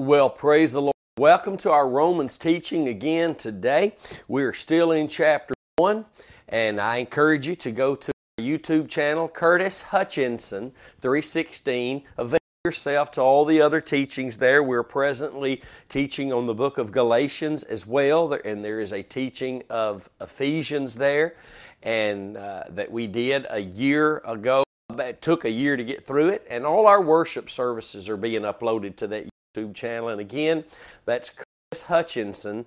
Well, praise the Lord. Welcome to our Romans teaching again today. We're still in chapter 1, and I encourage you to go to our YouTube channel, Curtis Hutchinson 316. Avail yourself to all the other teachings there. We're presently teaching on the book of Galatians as well, and there is a teaching of Ephesians there, and uh, that we did a year ago. It took a year to get through it, and all our worship services are being uploaded to that YouTube channel. And again, that's Curtis Hutchinson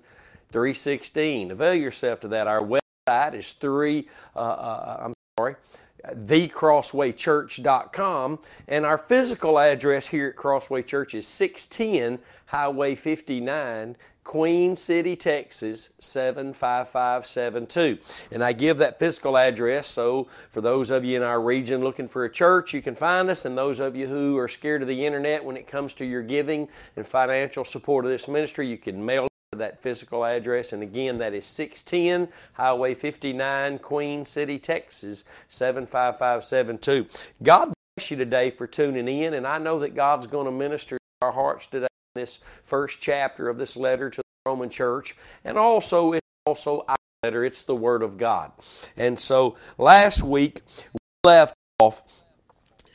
316. Avail yourself to that. Our website is three, uh, uh, I'm sorry, thecrosswaychurch.com. And our physical address here at Crossway Church is 610 Highway 59, Queen City, Texas 75572. And I give that physical address so for those of you in our region looking for a church, you can find us. And those of you who are scared of the internet when it comes to your giving and financial support of this ministry, you can mail to that physical address. And again, that is 610 Highway 59, Queen City, Texas 75572. God bless you today for tuning in. And I know that God's going to minister to our hearts today in this first chapter of this letter to Roman church, and also it's also our letter. It's the Word of God. And so last week we left off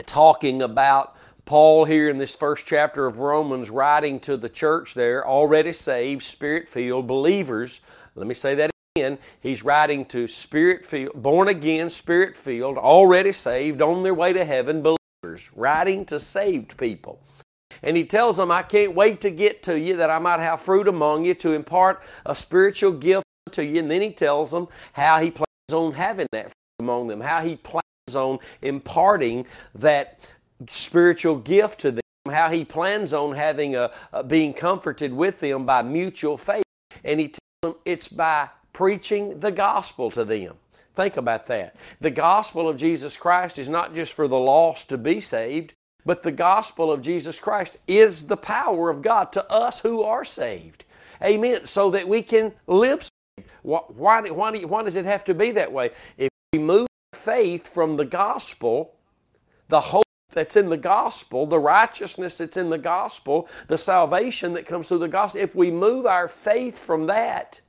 talking about Paul here in this first chapter of Romans writing to the church there, already saved, spirit filled believers. Let me say that again. He's writing to spirit filled, born again, spirit filled, already saved, on their way to heaven believers, writing to saved people. And he tells them, I can't wait to get to you that I might have fruit among you to impart a spiritual gift to you. And then he tells them how he plans on having that fruit among them, how he plans on imparting that spiritual gift to them, how he plans on having a, a being comforted with them by mutual faith. And he tells them it's by preaching the gospel to them. Think about that. The gospel of Jesus Christ is not just for the lost to be saved, but the gospel of Jesus Christ is the power of God to us who are saved. Amen. So that we can live. Why, why, why, why does it have to be that way? If we move faith from the gospel, the hope that's in the gospel, the righteousness that's in the gospel, the salvation that comes through the gospel, if we move our faith from that,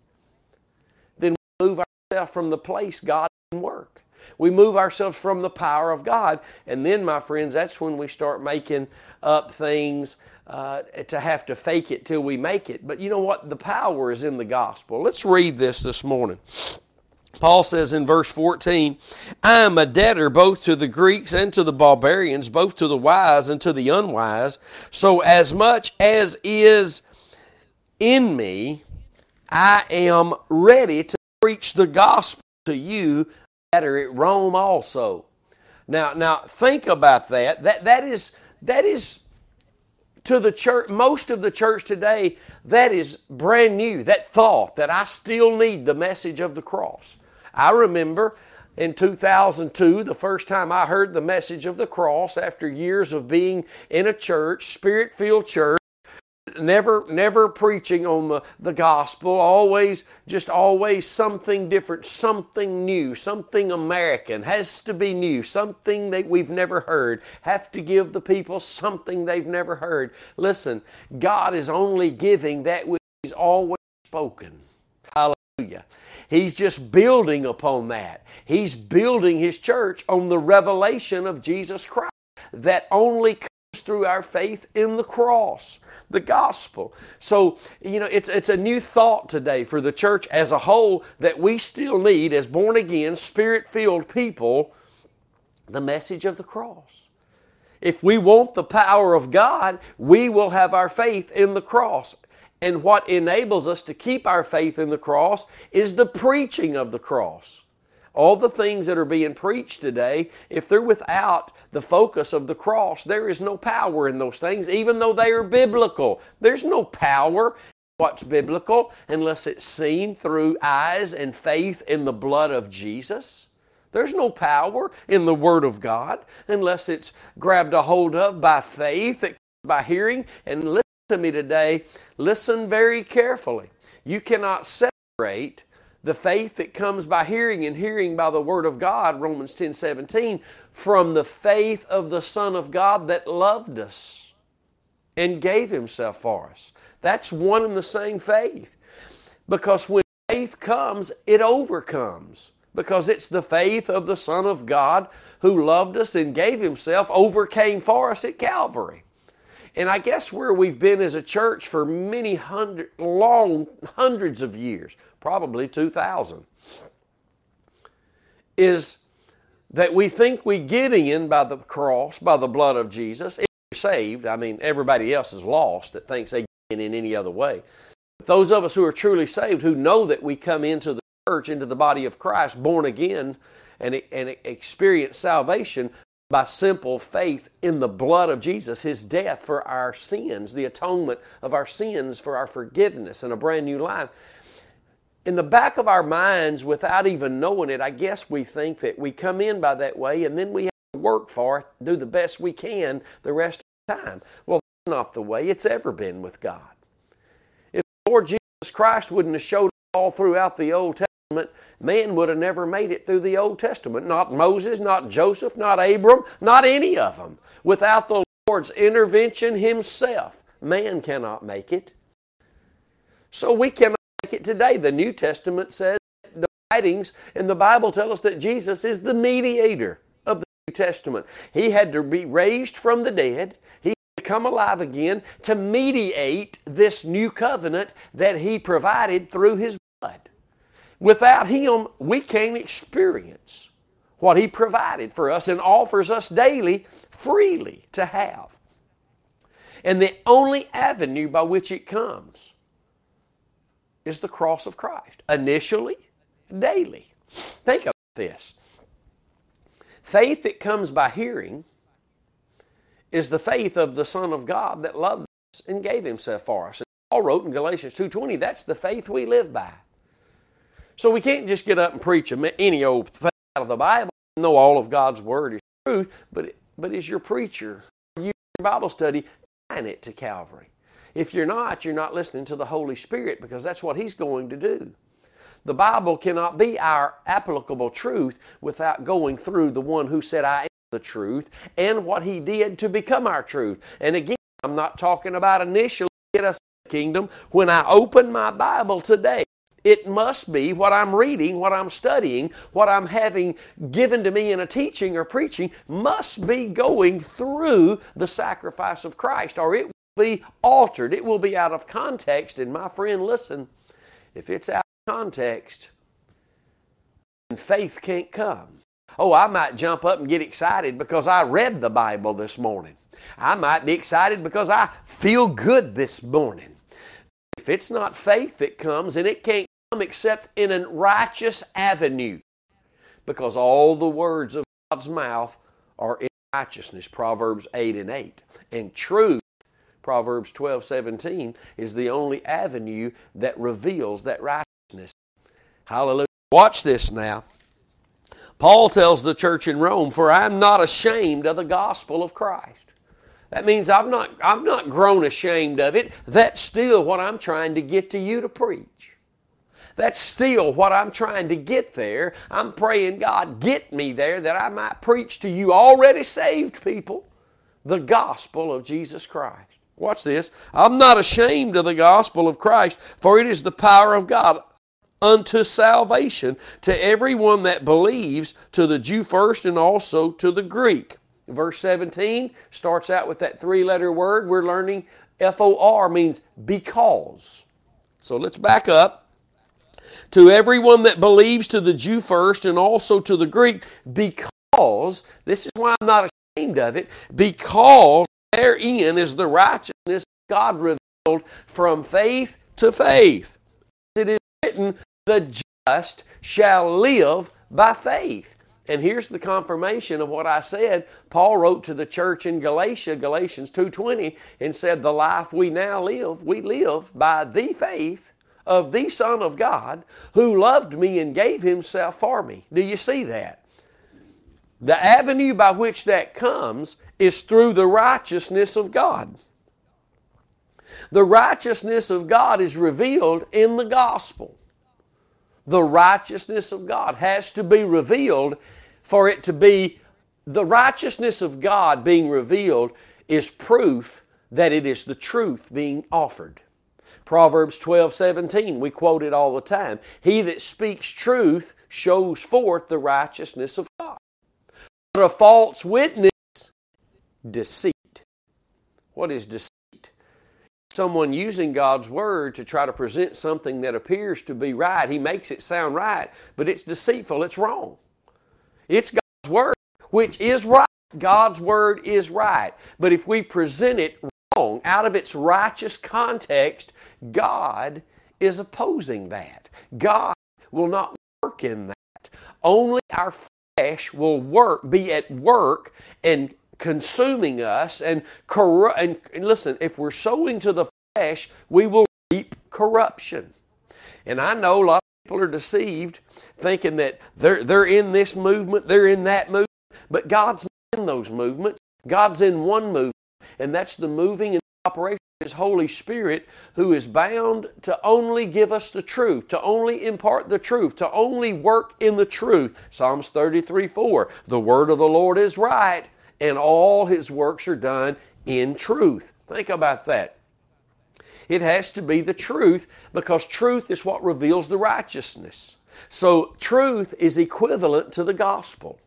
then we move ourselves from the place God can work. We move ourselves from the power of God. And then, my friends, that's when we start making up things uh, to have to fake it till we make it. But you know what? The power is in the gospel. Let's read this this morning. Paul says in verse 14, I am a debtor both to the Greeks and to the barbarians, both to the wise and to the unwise. So, as much as is in me, I am ready to preach the gospel to you matter at Rome also. Now, now think about that. That that is that is to the church, most of the church today, that is brand new. That thought that I still need the message of the cross. I remember in 2002, the first time I heard the message of the cross after years of being in a church, spirit filled church never never preaching on the, the gospel. Always just always something different something new something american has to be new something that we've never heard. Have to give the people something they've never heard. Listen god is only giving that which he's always spoken. Hallelujah. He's just building upon that. He's building his church on the revelation of jesus christ that only comes through our faith in the cross the gospel. So, you know, it's, it's a new thought today for the church as a whole that we still need, as born again, spirit filled people, the message of the cross. If we want the power of God, we will have our faith in the cross. And what enables us to keep our faith in the cross is the preaching of the cross. All the things that are being preached today, if they're without the focus of the cross, there is no power in those things, even though they are biblical. There's no power what's biblical unless it's seen through eyes and faith in the blood of Jesus. There's no power in the Word of God unless it's grabbed a hold of by faith, by hearing. And listen to me today, listen very carefully. You cannot separate the faith that comes by hearing and hearing by the word of God, Romans 10 17, from the faith of the Son of God that loved us. and gave himself for us. That's one and the same faith. Because when faith comes, it overcomes. Because it's the faith of the Son of God who loved us and gave himself, overcame for us at Calvary. And I guess where we've been as a church for many hundred, long, hundreds of years, probably 2,000, is that we think we get in by the cross, by the blood of Jesus. If you're saved, I mean, everybody else is lost that thinks they get in any other way. But those of us who are truly saved, who know that we come into the church, into the body of Christ, born again, and, and experience salvation by simple faith in the blood of Jesus, His death for our sins, the atonement of our sins for our forgiveness and a brand new life in the back of our minds, without even knowing it, I guess we think that we come in by that way and then we have to work for it, do the best we can the rest of the time. Well, that's not the way it's ever been with God. If Lord Jesus Christ wouldn't have showed all throughout the Old Testament, man would have never made it through the Old Testament. Not Moses, not Joseph, not Abram, not any of them. Without the Lord's intervention Himself, man cannot make it. So we cannot make it today. The New Testament says the writings in the Bible tell us that Jesus is the mediator of the New Testament. He had to be raised from the dead. He had to come alive again to mediate this new covenant that he provided through his blood. Without him, we can't experience what he provided for us and offers us daily freely to have. And the only avenue by which it comes is the cross of Christ, initially, daily. Think of this. Faith that comes by hearing is the faith of the Son of God that loved us and gave himself for us. And Paul wrote in Galatians 2.20, that's the faith we live by. So we can't just get up and preach any old thing out of the Bible. Know all of God's Word is truth, but, but is your preacher, your Bible study, tying it to Calvary? If you're not, you're not listening to the Holy Spirit because that's what He's going to do. The Bible cannot be our applicable truth without going through the one who said, I am the truth, and what He did to become our truth. And again, I'm not talking about initially get us the kingdom. When I open my Bible today, it must be what I'm reading, what I'm studying, what I'm having given to me in a teaching or preaching must be going through the sacrifice of Christ, or it will be altered. It will be out of context. And my friend, listen, if it's out of context, then faith can't come. Oh, I might jump up and get excited because I read the Bible this morning. I might be excited because I feel good this morning. If it's not faith that comes, and it can't except in a righteous avenue, because all the words of God's mouth are in righteousness, Proverbs 8 and 8. And truth Proverbs 12 17 is the only avenue that reveals that righteousness. Hallelujah. Watch this now. Paul tells the church in Rome, For I am not ashamed of the gospel of Christ. That means I've not, I've not grown ashamed of it. That's still what I'm trying to get to you to preach. That's still what I'm trying to get there. I'm praying, God, get me there that I might preach to you already saved people the gospel of Jesus Christ. Watch this. I'm not ashamed of the gospel of Christ, for it is the power of God unto salvation to everyone that believes, to the Jew first and also to the Greek. Verse 17 starts out with that three letter word. We're learning F O R means because. So let's back up. To everyone that believes, to the Jew first and also to the Greek, because, this is why I'm not ashamed of it, because Therein is the righteousness God revealed from faith to faith. It is written, the just shall live by faith. And here's the confirmation of what I said. Paul wrote to the church in Galatia, Galatians 2:20, and said, "The life we now live, we live by the faith of the Son of God, who loved me and gave himself for me." Do you see that? The avenue by which that comes is through the righteousness of God. The righteousness of God is revealed in the gospel. The righteousness of God has to be revealed for it to be the righteousness of God being revealed is proof that it is the truth being offered. Proverbs 12 17, we quote it all the time. He that speaks truth shows forth the righteousness of God. But a false witness, deceit. What is deceit? Someone using God's word to try to present something that appears to be right. He makes it sound right, but it's deceitful, it's wrong. It's God's word, which is right. God's word is right. But if we present it wrong, out of its righteous context, God is opposing that. God will not work in that. Only our flesh will work, be at work and consuming us and corrupt. And, listen, if we're sowing to the flesh, we will reap corruption. And I know a lot of people are deceived, thinking that they're they're in this movement, they're in that movement, but God's not in those movements. God's in one movement, and that's the moving and operation his Holy Spirit, who is bound to only give us the truth, to only impart the truth, to only work in the truth. Psalms 33 4. The word of the Lord is right, and all his works are done in truth. Think about that. It has to be the truth because truth is what reveals the righteousness. So, truth is equivalent to the gospel.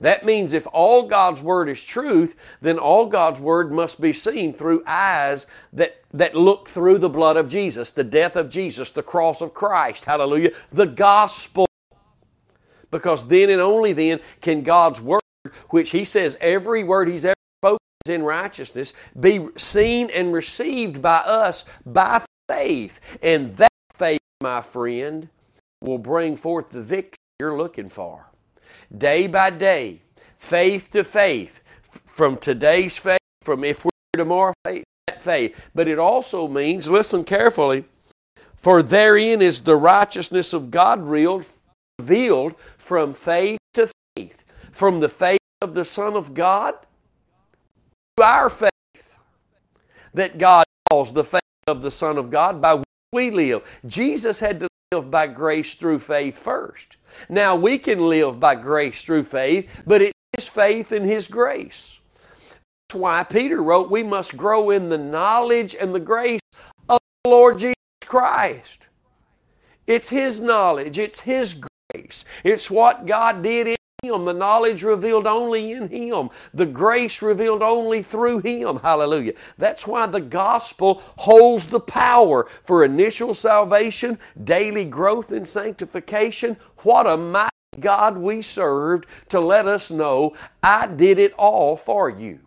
That means if all God's Word is truth, then all God's Word must be seen through eyes that, that look through the blood of Jesus, the death of Jesus, the cross of Christ. Hallelujah. The gospel. Because then and only then can God's Word, which He says every word He's ever spoken is in righteousness, be seen and received by us by faith. And that faith, my friend, will bring forth the victory you're looking for day by day, faith to faith, from today's faith, from if we're tomorrow, faith, that faith. But it also means, listen carefully, for therein is the righteousness of God revealed from faith to faith, from the faith of the Son of God to our faith that God calls the faith of the Son of God by we live. Jesus had to live by grace through faith first. Now we can live by grace through faith, but it's faith in His grace. That's why Peter wrote, We must grow in the knowledge and the grace of the Lord Jesus Christ. It's His knowledge, it's His grace, it's what God did in him, the knowledge revealed only in Him, the grace revealed only through Him. Hallelujah. That's why the gospel holds the power for initial salvation, daily growth and sanctification. What a mighty God we served to let us know I did it all for you.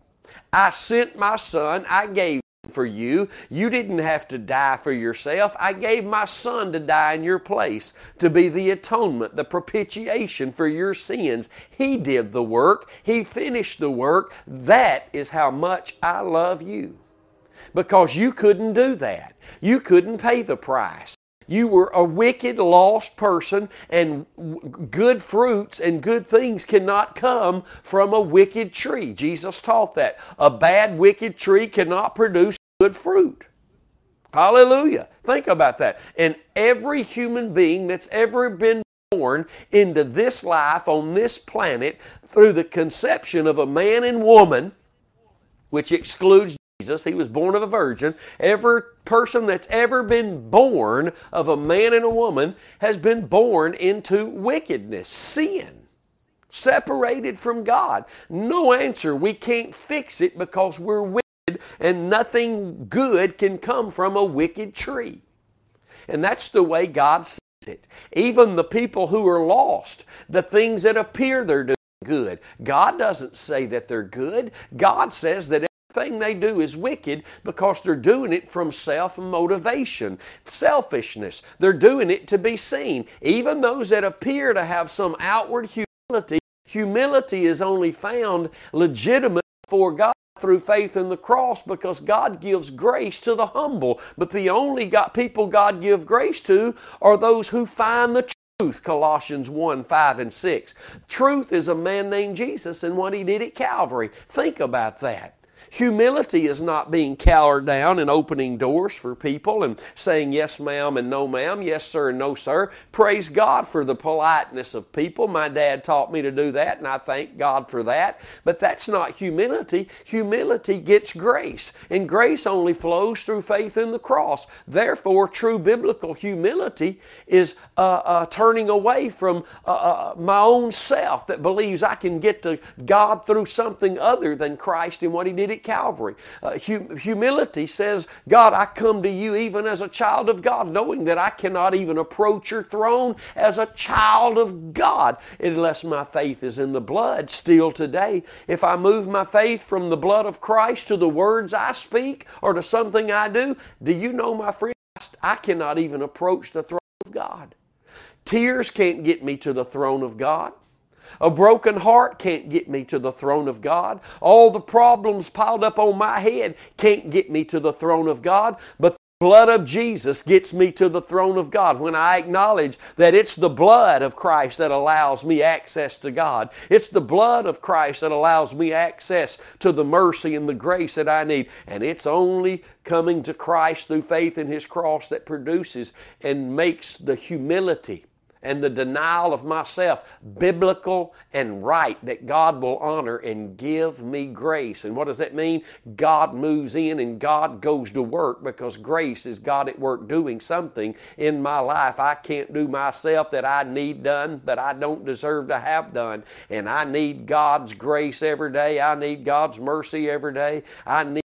I sent my son, I gave for you. You didn't have to die for yourself. I gave my son to die in your place to be the atonement, the propitiation for your sins. He did the work, He finished the work. That is how much I love you. Because you couldn't do that. You couldn't pay the price. You were a wicked, lost person, and good fruits and good things cannot come from a wicked tree. Jesus taught that. A bad, wicked tree cannot produce good fruit. Hallelujah. Think about that. And every human being that's ever been born into this life on this planet through the conception of a man and woman, which excludes Jesus, he was born of a virgin. Every person that's ever been born of a man and a woman has been born into wickedness, sin, separated from God. No answer. We can't fix it because we're wicked, and nothing good can come from a wicked tree. And that's the way God sees it. Even the people who are lost, the things that appear they're doing good. God doesn't say that they're good. God says that thing they do is wicked because they're doing it from self motivation, selfishness. They're doing it to be seen. Even those that appear to have some outward humility, humility is only found legitimate for God through faith in the cross because God gives grace to the humble. But the only got people God give grace to are those who find the truth. Colossians 1 5 and 6. Truth is a man named Jesus and what he did at Calvary. Think about that. Humility is not being cowered down and opening doors for people and saying yes, ma'am, and no, ma'am, yes, sir, and no, sir. Praise God for the politeness of people. My dad taught me to do that, and I thank God for that. But that's not humility. Humility gets grace, and grace only flows through faith in the cross. Therefore, true biblical humility is uh, uh, turning away from uh, uh my own self that believes I can get to God through something other than Christ and what He did Calvary. Uh, hum- humility says, God, I come to you even as a child of God, knowing that I cannot even approach your throne as a child of God unless my faith is in the blood still today. If I move my faith from the blood of Christ to the words I speak or to something I do, do you know, my friend, I cannot even approach the throne of God. Tears can't get me to the throne of God. A broken heart can't get me to the throne of God. All the problems piled up on my head can't get me to the throne of God. But the blood of Jesus gets me to the throne of God when I acknowledge that it's the blood of Christ that allows me access to God. It's the blood of Christ that allows me access to the mercy and the grace that I need. And it's only coming to Christ through faith in His cross that produces and makes the humility and the denial of myself biblical and right that God will honor and give me grace. And what does that mean? God moves in and God goes to work because grace is God at work doing something in my life I can't do myself that I need done, but I don't deserve to have done. And I need God's grace every day. I need God's mercy every day. I need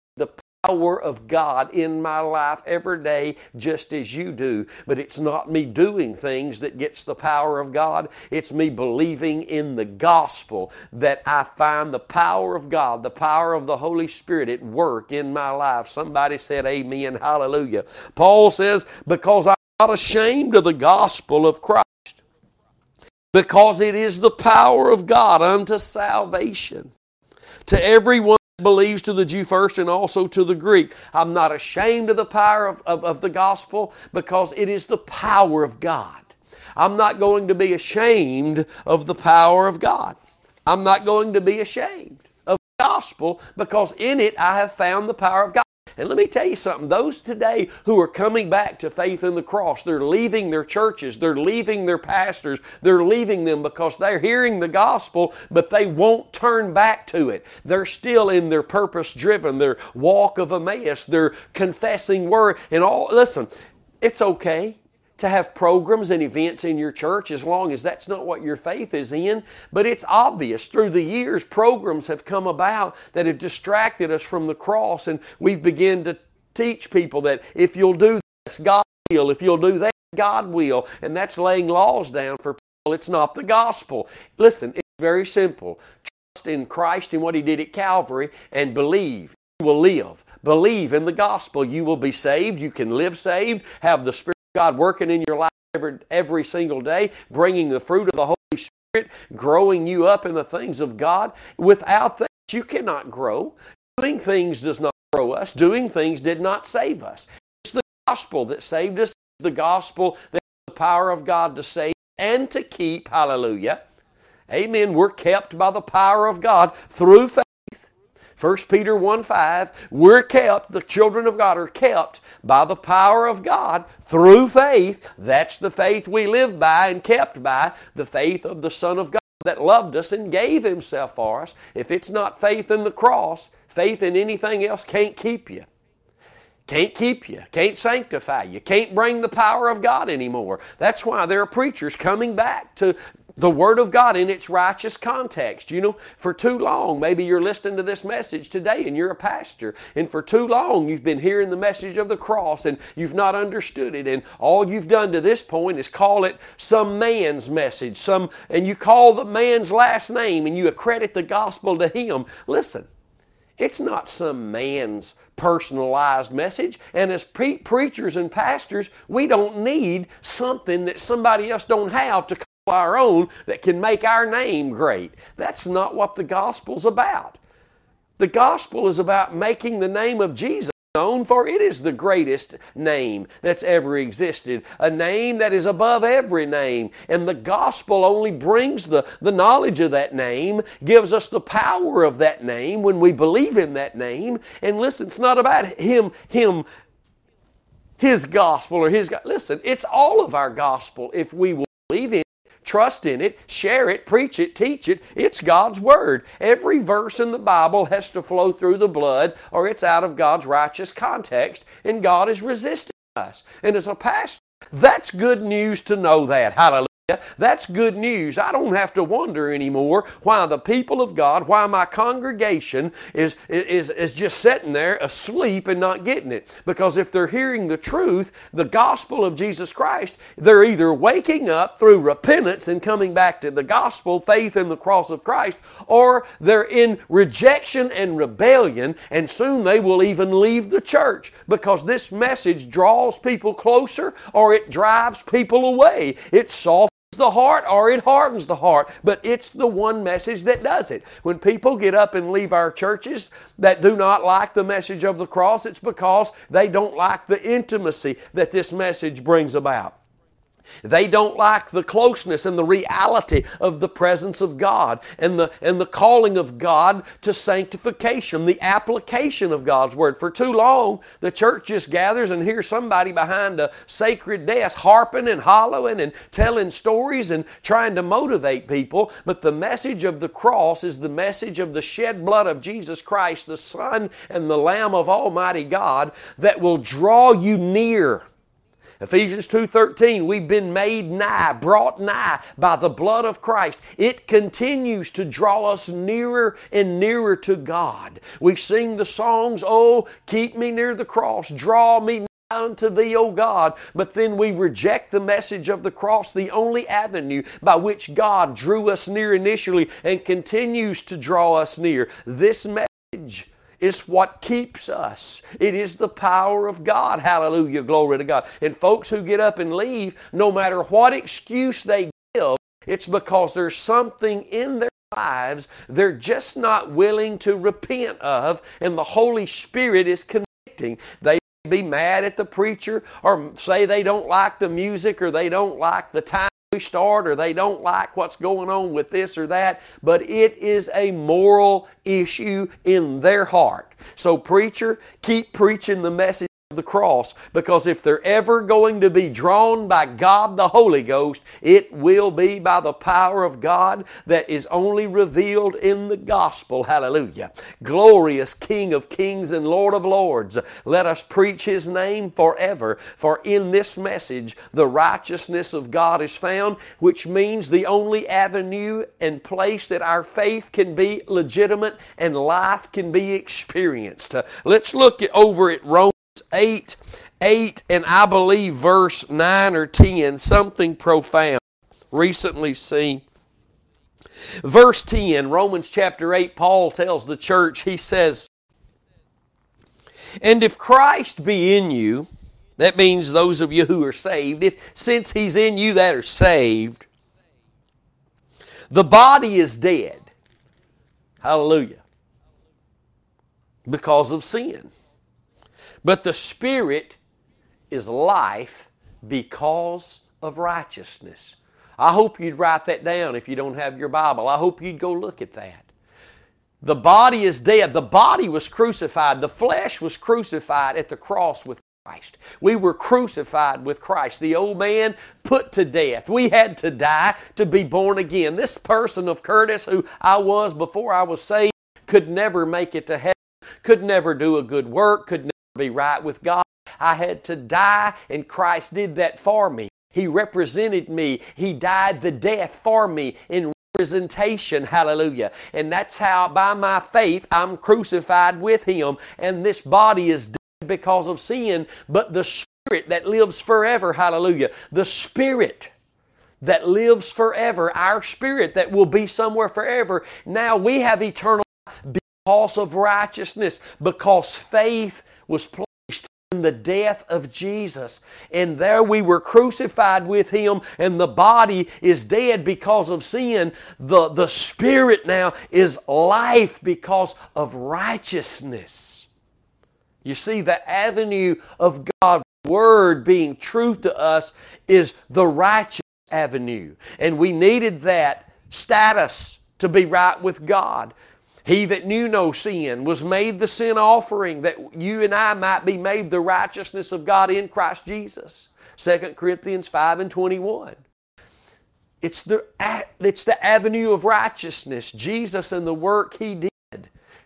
power of God in my life every day, just as you do. But it's not me doing things that gets the power of God. It's me believing in the gospel that I find the power of God, the power of the Holy Spirit at work in my life. Somebody said, Amen, hallelujah. Paul says, Because I'm not ashamed of the gospel of Christ because it is the power of God unto salvation to everyone believes to the Jew first and also to the Greek. I'm not ashamed of the power of, of, of, the gospel because it is the power of God. I'm not going to be ashamed of the power of God. I'm not going to be ashamed of the gospel because in it I have found the power of God. And let me tell you something those today who are coming back to faith in the cross, they're leaving their churches, they're leaving their pastors, they're leaving them because they're hearing the gospel, but they won't turn back to it. They're still in their purpose driven, their walk of Emmaus, their confessing word, and all. Listen, it's okay to have programs and events in your church as long as that's not what your faith is in. But it's obvious through the years, programs have come about that have distracted us from the cross, and we've begun to teach people that if you'll do this, God will. If you'll do that, God will. And that's laying laws down for people. It's not the gospel. Listen, it's very simple. Trust in Christ and what He did at Calvary and believe. You will live. Believe in the gospel. You will be saved. You can live saved, have the Spirit God working in your life every, every single day, bringing the fruit of the Holy Spirit, growing you up in the things of God. Without that, you cannot grow. Doing things does not grow us. Doing things did not save us. It's the gospel that saved us. The gospel that the power of God to save and to keep. Hallelujah. Amen. We're kept by the power of God through faith 1 Peter 1 5, we're kept, the children of God are kept by the power of God through faith. That's the faith we live by and kept by, the faith of the Son of God that loved us and gave Himself for us. If it's not faith in the cross, faith in anything else can't keep you. Can't keep you, can't sanctify you, can't bring the power of God anymore. That's why there are preachers coming back to the Word of God in its righteous context. You know, for too long, maybe you're listening to this message today and you're a pastor, and for too long you've been hearing the message of the cross and you've not understood it, and all you've done to this point is call it some man's message, some, and you call the man's last name and you accredit the gospel to him. Listen, it's not some man's personalized message. And as pre- preachers and pastors, we don't need something that somebody else don't have to our own that can make our name great. That's not what the gospel's about. The gospel is about making the name of Jesus known, for it is the greatest name that's ever existed, a name that is above every name. And the gospel only brings the, the knowledge of that name, gives us the power of that name when we believe in that name. And listen, it's not about him, him, his gospel or his. Listen, it's all of our gospel if we will believe in trust in it, share it, preach it, teach it. It's God's Word. Every verse in the Bible has to flow through the blood or it's out of God's righteous context, and God is resisting us. And as a pastor, that's good news to know that. Hallelujah. That's good news. I don't have to wonder anymore why the people of God, why my congregation is, is, is just sitting there asleep and not getting it. Because if they're hearing the truth, the gospel of Jesus Christ, they're either waking up through repentance and coming back to the gospel, faith in the cross of Christ, or they're in rejection and rebellion, and soon they will even leave the church because this message draws people closer or it drives people away. It softens the heart or it hardens the heart, but it's the one message that does it. When people get up and leave our churches that do not like the message of the cross, it's because they don't like the intimacy that this message brings about. They don't like the closeness and the reality of the presence of God and the, and the calling of God to sanctification, the application of God's Word. For too long, the church just gathers and hears somebody behind a sacred desk harping and hollowing and telling stories and trying to motivate people. But the message of the cross is the message of the shed blood of Jesus Christ, the Son and the Lamb of Almighty God, that will draw you near Ephesians 2:13, we've been made nigh, brought nigh by the blood of Christ. It continues to draw us nearer and nearer to God. We sing the songs, "Oh, keep me near the cross, draw me unto thee, O God. But then we reject the message of the cross, the only avenue by which God drew us near initially and continues to draw us near. This message is what keeps us. It is the power of God. Hallelujah. Glory to God. And folks who get up and leave, no matter what excuse they give, it's because there's something in their lives they're just not willing to repent of, and the Holy Spirit is convicting. They be mad at the preacher or say they don't like the music or they don't like the time start or they don't like what's going on with this or that, but it is a moral issue in their heart. So, preacher, keep preaching the message the cross because if they're ever going to be drawn by God the Holy Ghost, it will be by the power of God that is only revealed in the gospel. Hallelujah. Glorious King of kings and Lord of lords, let us preach His name forever. For in this message, the righteousness of God is found, which means the only avenue and place that our faith can be legitimate and life can be experienced. Let's look over at Romans. 8, 8, and I believe verse 9 or 10, something profound. Recently seen. Verse 10, Romans chapter 8, Paul tells the church, he says, And if Christ be in you, that means those of you who are saved, if, since he's in you that are saved, the body is dead. Hallelujah. Because of sin. But the Spirit is life because of righteousness. I hope you'd write that down if you don't have your Bible. I hope you'd go look at that. The body is dead. The body was crucified. The flesh was crucified at the cross with Christ. We were crucified with Christ. The old man put to death. We had to die to be born again. This person of Curtis, who I was before I was saved, could never make it to heaven, could never do a good work, could be right with God. I had to die, and Christ did that for me. He represented me. He died the death for me in representation. Hallelujah. And that's how, by my faith, I'm crucified with Him. And this body is dead because of sin, but the Spirit that lives forever. Hallelujah. The Spirit that lives forever, our spirit that will be somewhere forever. Now we have eternal because of righteousness, because faith was placed in the death of Jesus. And there we were crucified with Him, and the body is dead because of sin. The, the spirit now is life because of righteousness. You see, the avenue of God's Word being truth to us is the righteous avenue. And we needed that status to be right with God. He that knew no sin was made the sin offering that you and I might be made the righteousness of God in Christ Jesus. 2 Corinthians 5 and 21. It's the, it's the avenue of righteousness. Jesus and the work He did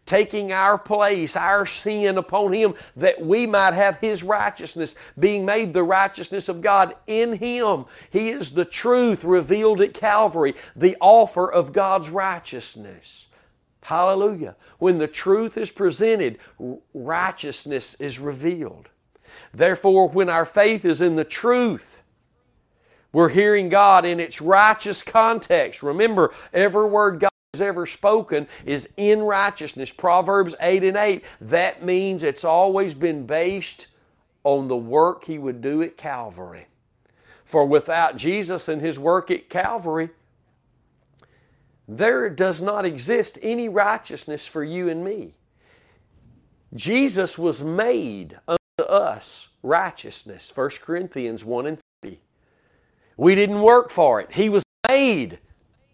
taking our place, our sin upon Him, that we might have His righteousness, being made the righteousness of God in Him. He is the truth revealed at Calvary, the offer of God's righteousness. Hallelujah. When the truth is presented, righteousness is revealed. Therefore, when our faith is in the truth, we're hearing God in its righteous context. Remember, every word God has ever spoken is in righteousness. Proverbs 8 and 8. That means it's always been based on the work he would do at Calvary. For without Jesus and his work at Calvary, there does not exist any righteousness for you and me. Jesus was made unto us righteousness. 1 Corinthians 1 and 30. We didn't work for it. He was made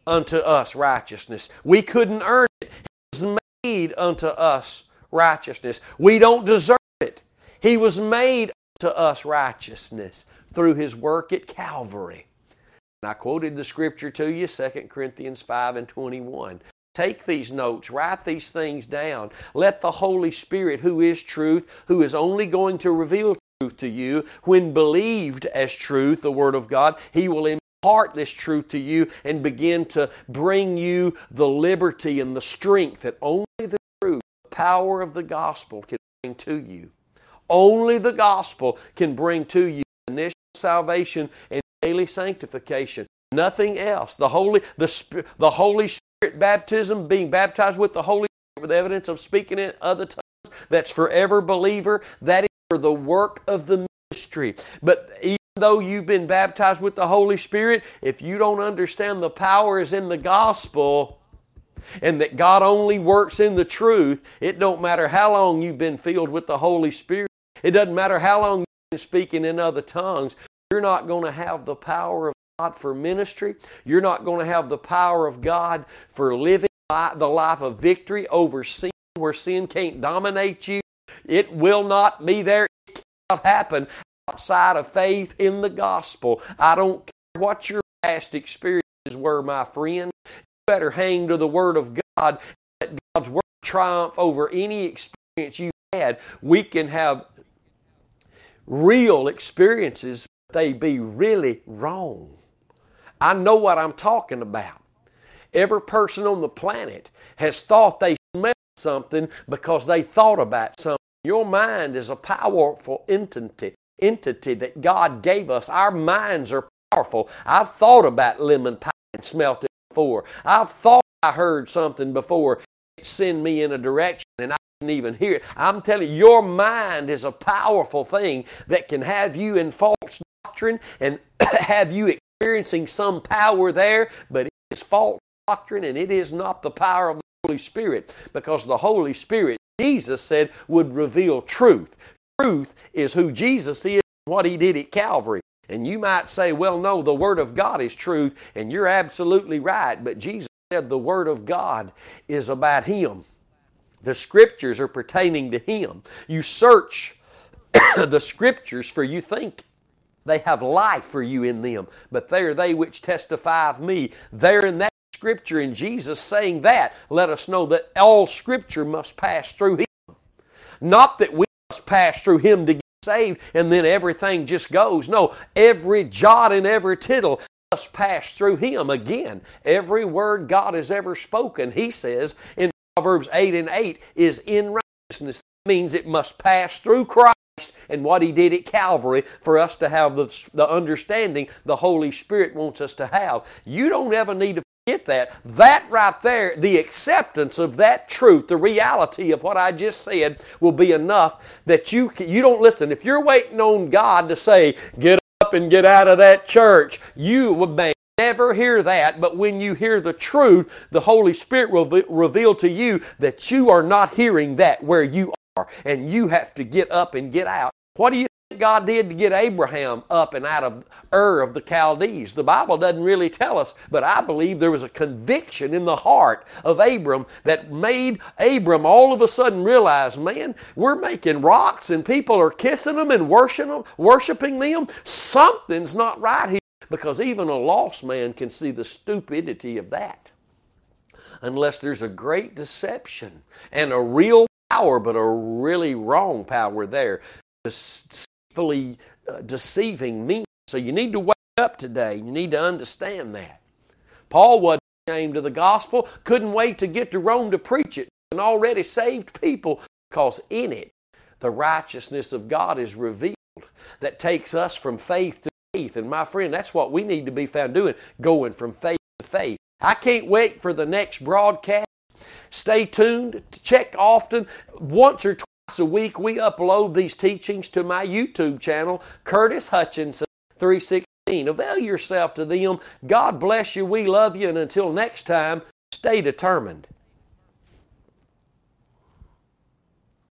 unto us righteousness. We couldn't earn it. He was made unto us righteousness. We don't deserve it. He was made unto us righteousness through His work at Calvary. I quoted the scripture to you, 2 Corinthians 5 and 21. Take these notes, write these things down. Let the Holy Spirit, who is truth, who is only going to reveal truth to you, when believed as truth, the Word of God, He will impart this truth to you and begin to bring you the liberty and the strength that only the truth, the power of the gospel can bring to you. Only the gospel can bring to you initial salvation and daily sanctification. Nothing else. The Holy, the, the Holy Spirit baptism, being baptized with the Holy Spirit with evidence of speaking in other tongues, that's forever believer. That is for the work of the ministry. But even though you've been baptized with the Holy Spirit, if you don't understand the power is in the gospel and that God only works in the truth, it don't matter how long you've been filled with the Holy Spirit. It doesn't matter how long you've been speaking in other tongues. You're not going to have the power of God for ministry. You're not going to have the power of God for living the life of victory over sin where sin can't dominate you. It will not be there. It cannot happen outside of faith in the gospel. I don't care what your past experiences were, my friend. You better hang to the Word of God. Let God's Word triumph over any experience you've had. We can have real experiences, they be really wrong. I know what I'm talking about. Every person on the planet has thought they smelled something because they thought about something. Your mind is a powerful entity entity that God gave us. Our minds are powerful. I've thought about lemon pie and smelt it before. I've thought I heard something before. It send me in a direction and I didn't even hear it. I'm telling you, your mind is a powerful thing that can have you in false doctrine and have you experiencing some power there, but it is false doctrine and it is not the power of the Holy Spirit because the Holy Spirit, Jesus said, would reveal truth truth is who Jesus is what he did at Calvary. And you might say, well, no, the Word of God is truth, and you're absolutely right. But Jesus said the Word of God is about Him. The Scriptures are pertaining to Him. You search the Scriptures for you think they have life for you in them, but they are they which testify of me. There in that Scripture, and Jesus saying that, let us know that all Scripture must pass through Him. Not that we must pass through Him to get saved and then everything just goes. No, every jot and every tittle must pass through Him. Again, every word God has ever spoken, He says in Proverbs 8 and 8, is in righteousness. That means it must pass through Christ and what He did at Calvary for us to have the, the understanding the Holy Spirit wants us to have. You don't ever need to get that. That right there, the acceptance of that truth, the reality of what I just said, will be enough that you you don't listen. If you're waiting on God to say, "Get up and get out of that church," you may never hear that. But when you hear the truth, the Holy Spirit will reveal to you that you are not hearing that where you are, and you have to get up and get out. What do you think God did to get Abraham up and out of Ur of the Chaldees? The Bible doesn't really tell us, but I believe there was a conviction in the heart of Abram that made Abram all of a sudden realize, man, we're making rocks and people are kissing them and worshiping them, worshiping them. Something's not right here because even a lost man can see the stupidity of that unless there's a great deception and a real power, but a really wrong power there, deceitfully uh, deceiving me. So you need to wake up today. You need to understand that. Paul wasn't ashamed of the gospel, couldn't wait to get to Rome to preach it, and already saved people because in it the righteousness of God is revealed that takes us from faith to faith. And my friend, that's what we need to be found doing, going from faith to faith. I can't wait for the next broadcast. Stay tuned. Check often. Once or twice a week, we upload these teachings to my YouTube channel, Curtis Hutchinson 316. Avail yourself to them. God bless you. We love you. And until next time, stay determined.